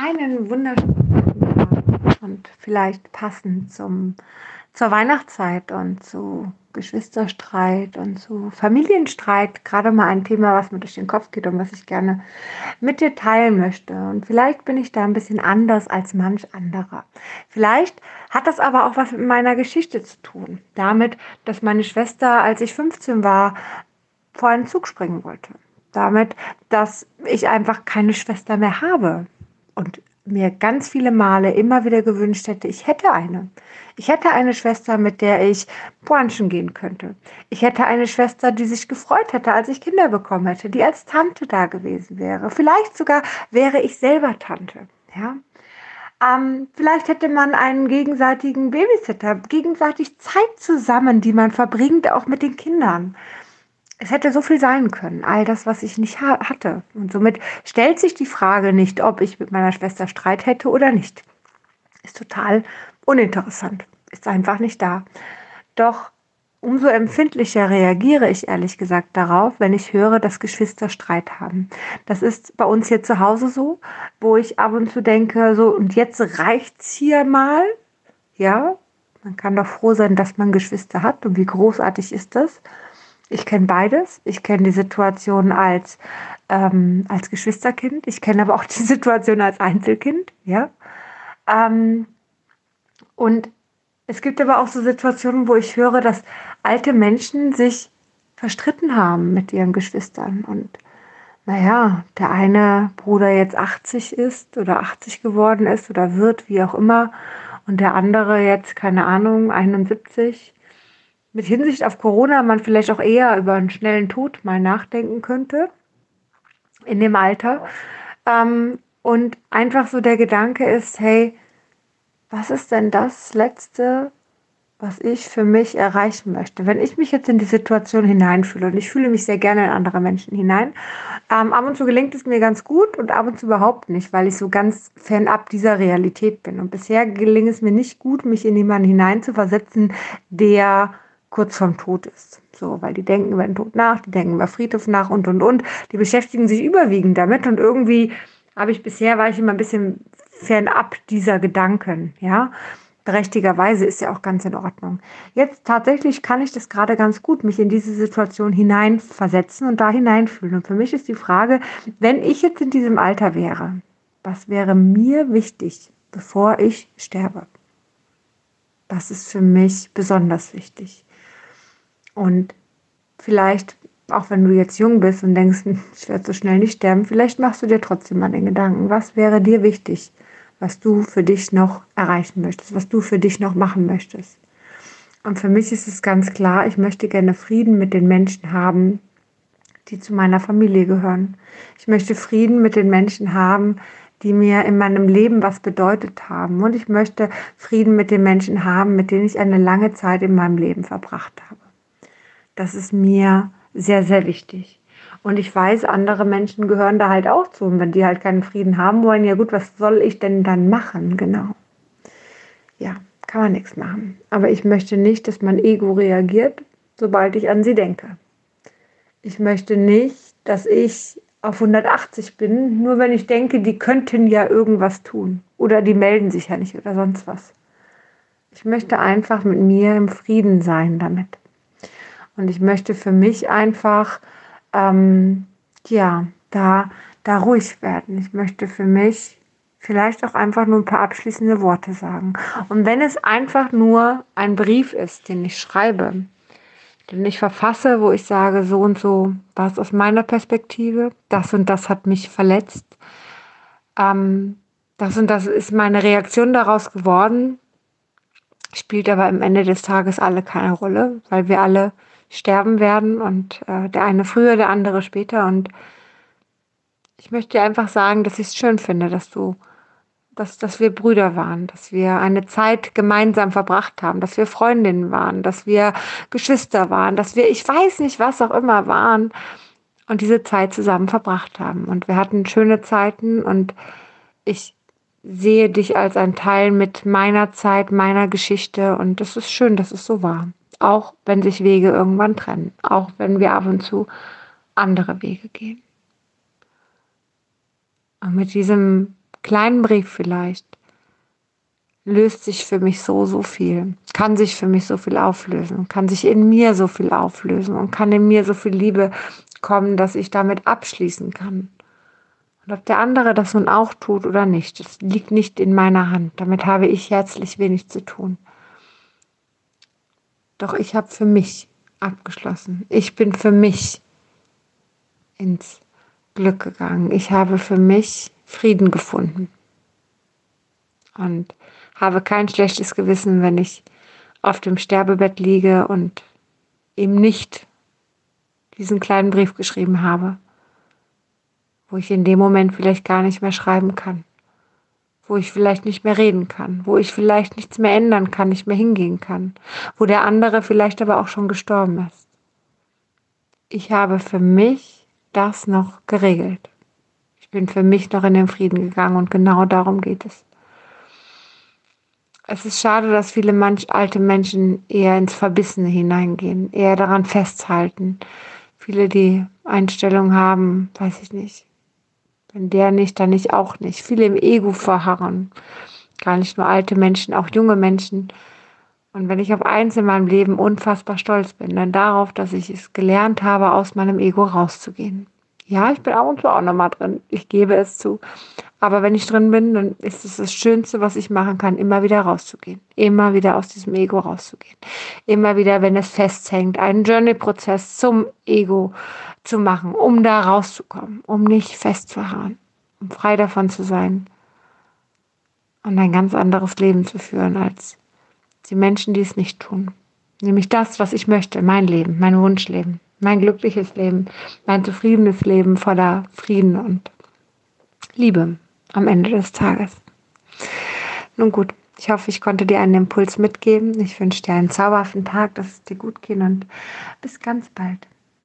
Einen wunderschönen Tag und vielleicht passend zum, zur Weihnachtszeit und zu Geschwisterstreit und zu Familienstreit. Gerade mal ein Thema, was mir durch den Kopf geht und was ich gerne mit dir teilen möchte. Und vielleicht bin ich da ein bisschen anders als manch anderer. Vielleicht hat das aber auch was mit meiner Geschichte zu tun. Damit, dass meine Schwester, als ich 15 war, vor einen Zug springen wollte. Damit, dass ich einfach keine Schwester mehr habe und mir ganz viele Male immer wieder gewünscht hätte, ich hätte eine. Ich hätte eine Schwester, mit der ich brunchen gehen könnte. Ich hätte eine Schwester, die sich gefreut hätte, als ich Kinder bekommen hätte, die als Tante da gewesen wäre. Vielleicht sogar wäre ich selber Tante. Ja? Ähm, vielleicht hätte man einen gegenseitigen Babysitter, gegenseitig Zeit zusammen, die man verbringt, auch mit den Kindern es hätte so viel sein können, all das, was ich nicht ha hatte. Und somit stellt sich die Frage nicht, ob ich mit meiner Schwester Streit hätte oder nicht. Ist total uninteressant, ist einfach nicht da. Doch umso empfindlicher reagiere ich ehrlich gesagt darauf, wenn ich höre, dass Geschwister Streit haben. Das ist bei uns hier zu Hause so, wo ich ab und zu denke, so und jetzt reicht's hier mal. Ja, man kann doch froh sein, dass man Geschwister hat und wie großartig ist das. Ich kenne beides. Ich kenne die Situation als, ähm, als Geschwisterkind. Ich kenne aber auch die Situation als Einzelkind. Ja. Ähm, und es gibt aber auch so Situationen, wo ich höre, dass alte Menschen sich verstritten haben mit ihren Geschwistern. Und naja, der eine Bruder jetzt 80 ist oder 80 geworden ist oder wird, wie auch immer, und der andere jetzt, keine Ahnung, 71 mit Hinsicht auf Corona man vielleicht auch eher über einen schnellen Tod mal nachdenken könnte in dem Alter. Ähm, und einfach so der Gedanke ist, hey, was ist denn das Letzte, was ich für mich erreichen möchte? Wenn ich mich jetzt in die Situation hineinfühle und ich fühle mich sehr gerne in andere Menschen hinein, ähm, ab und zu gelingt es mir ganz gut und ab und zu überhaupt nicht, weil ich so ganz fernab dieser Realität bin. Und bisher gelingt es mir nicht gut, mich in jemanden hineinzuversetzen, der kurz vorm Tod ist. So, weil die denken über den Tod nach, die denken über Friedhof nach und und und. Die beschäftigen sich überwiegend damit und irgendwie habe ich bisher, war ich immer ein bisschen fernab dieser Gedanken, ja. Berechtigerweise ist ja auch ganz in Ordnung. Jetzt tatsächlich kann ich das gerade ganz gut, mich in diese Situation hineinversetzen und da hineinfühlen. Und für mich ist die Frage, wenn ich jetzt in diesem Alter wäre, was wäre mir wichtig, bevor ich sterbe? Das ist für mich besonders wichtig. Und vielleicht, auch wenn du jetzt jung bist und denkst, hm, ich werde so schnell nicht sterben, vielleicht machst du dir trotzdem mal den Gedanken, was wäre dir wichtig, was du für dich noch erreichen möchtest, was du für dich noch machen möchtest. Und für mich ist es ganz klar, ich möchte gerne Frieden mit den Menschen haben, die zu meiner Familie gehören. Ich möchte Frieden mit den Menschen haben, die mir in meinem Leben was bedeutet haben. Und ich möchte Frieden mit den Menschen haben, mit denen ich eine lange Zeit in meinem Leben verbracht habe. Das ist mir sehr, sehr wichtig. Und ich weiß, andere Menschen gehören da halt auch zu. Und wenn die halt keinen Frieden haben wollen, ja gut, was soll ich denn dann machen? Genau. Ja, kann man nichts machen. Aber ich möchte nicht, dass mein Ego reagiert, sobald ich an sie denke. Ich möchte nicht, dass ich auf 180 bin, nur wenn ich denke, die könnten ja irgendwas tun. Oder die melden sich ja nicht oder sonst was. Ich möchte einfach mit mir im Frieden sein damit. Und ich möchte für mich einfach, ähm, ja, da, da ruhig werden. Ich möchte für mich vielleicht auch einfach nur ein paar abschließende Worte sagen. Und wenn es einfach nur ein Brief ist, den ich schreibe, den ich verfasse, wo ich sage, so und so war es aus meiner Perspektive, das und das hat mich verletzt, ähm, das und das ist meine Reaktion daraus geworden, spielt aber am Ende des Tages alle keine Rolle, weil wir alle sterben werden und äh, der eine früher, der andere später. Und ich möchte dir einfach sagen, dass ich es schön finde, dass du, dass, dass wir Brüder waren, dass wir eine Zeit gemeinsam verbracht haben, dass wir Freundinnen waren, dass wir Geschwister waren, dass wir, ich weiß nicht, was auch immer waren und diese Zeit zusammen verbracht haben. Und wir hatten schöne Zeiten und ich sehe dich als ein Teil mit meiner Zeit, meiner Geschichte und es ist schön, dass es so war auch wenn sich Wege irgendwann trennen, auch wenn wir ab und zu andere Wege gehen. Und mit diesem kleinen Brief vielleicht löst sich für mich so, so viel, kann sich für mich so viel auflösen, kann sich in mir so viel auflösen und kann in mir so viel Liebe kommen, dass ich damit abschließen kann. Und ob der andere das nun auch tut oder nicht, das liegt nicht in meiner Hand. Damit habe ich herzlich wenig zu tun. Doch ich habe für mich abgeschlossen. Ich bin für mich ins Glück gegangen. Ich habe für mich Frieden gefunden. Und habe kein schlechtes Gewissen, wenn ich auf dem Sterbebett liege und ihm nicht diesen kleinen Brief geschrieben habe, wo ich in dem Moment vielleicht gar nicht mehr schreiben kann, wo ich vielleicht nicht mehr reden kann, wo ich vielleicht nichts mehr ändern kann, nicht mehr hingehen kann, wo der andere vielleicht aber auch schon gestorben ist. Ich habe für mich das noch geregelt. Ich bin für mich noch in den Frieden gegangen und genau darum geht es. Es ist schade, dass viele manch alte Menschen eher ins Verbissene hineingehen, eher daran festhalten. Viele, die Einstellung haben, weiß ich nicht. Wenn der nicht, dann nicht auch nicht. Viele im Ego verharren. Gar nicht nur alte Menschen, auch junge Menschen. Und wenn ich auf eins in meinem Leben unfassbar stolz bin, dann darauf, dass ich es gelernt habe, aus meinem Ego rauszugehen. Ja, ich bin ab und zu auch nochmal drin. Ich gebe es zu. Aber wenn ich drin bin, dann ist es das Schönste, was ich machen kann, immer wieder rauszugehen. Immer wieder aus diesem Ego rauszugehen. Immer wieder, wenn es festhängt, einen Journey-Prozess zum Ego zu machen, um da rauszukommen, um nicht festzuharren, um frei davon zu sein und ein ganz anderes Leben zu führen als die Menschen, die es nicht tun. Nämlich das, was ich möchte, mein Leben, mein Wunschleben, mein glückliches Leben, mein zufriedenes Leben voller Frieden und Liebe am Ende des Tages. Nun gut, ich hoffe, ich konnte dir einen Impuls mitgeben. Ich wünsche dir einen zauberhaften Tag, dass es dir gut geht und bis ganz bald.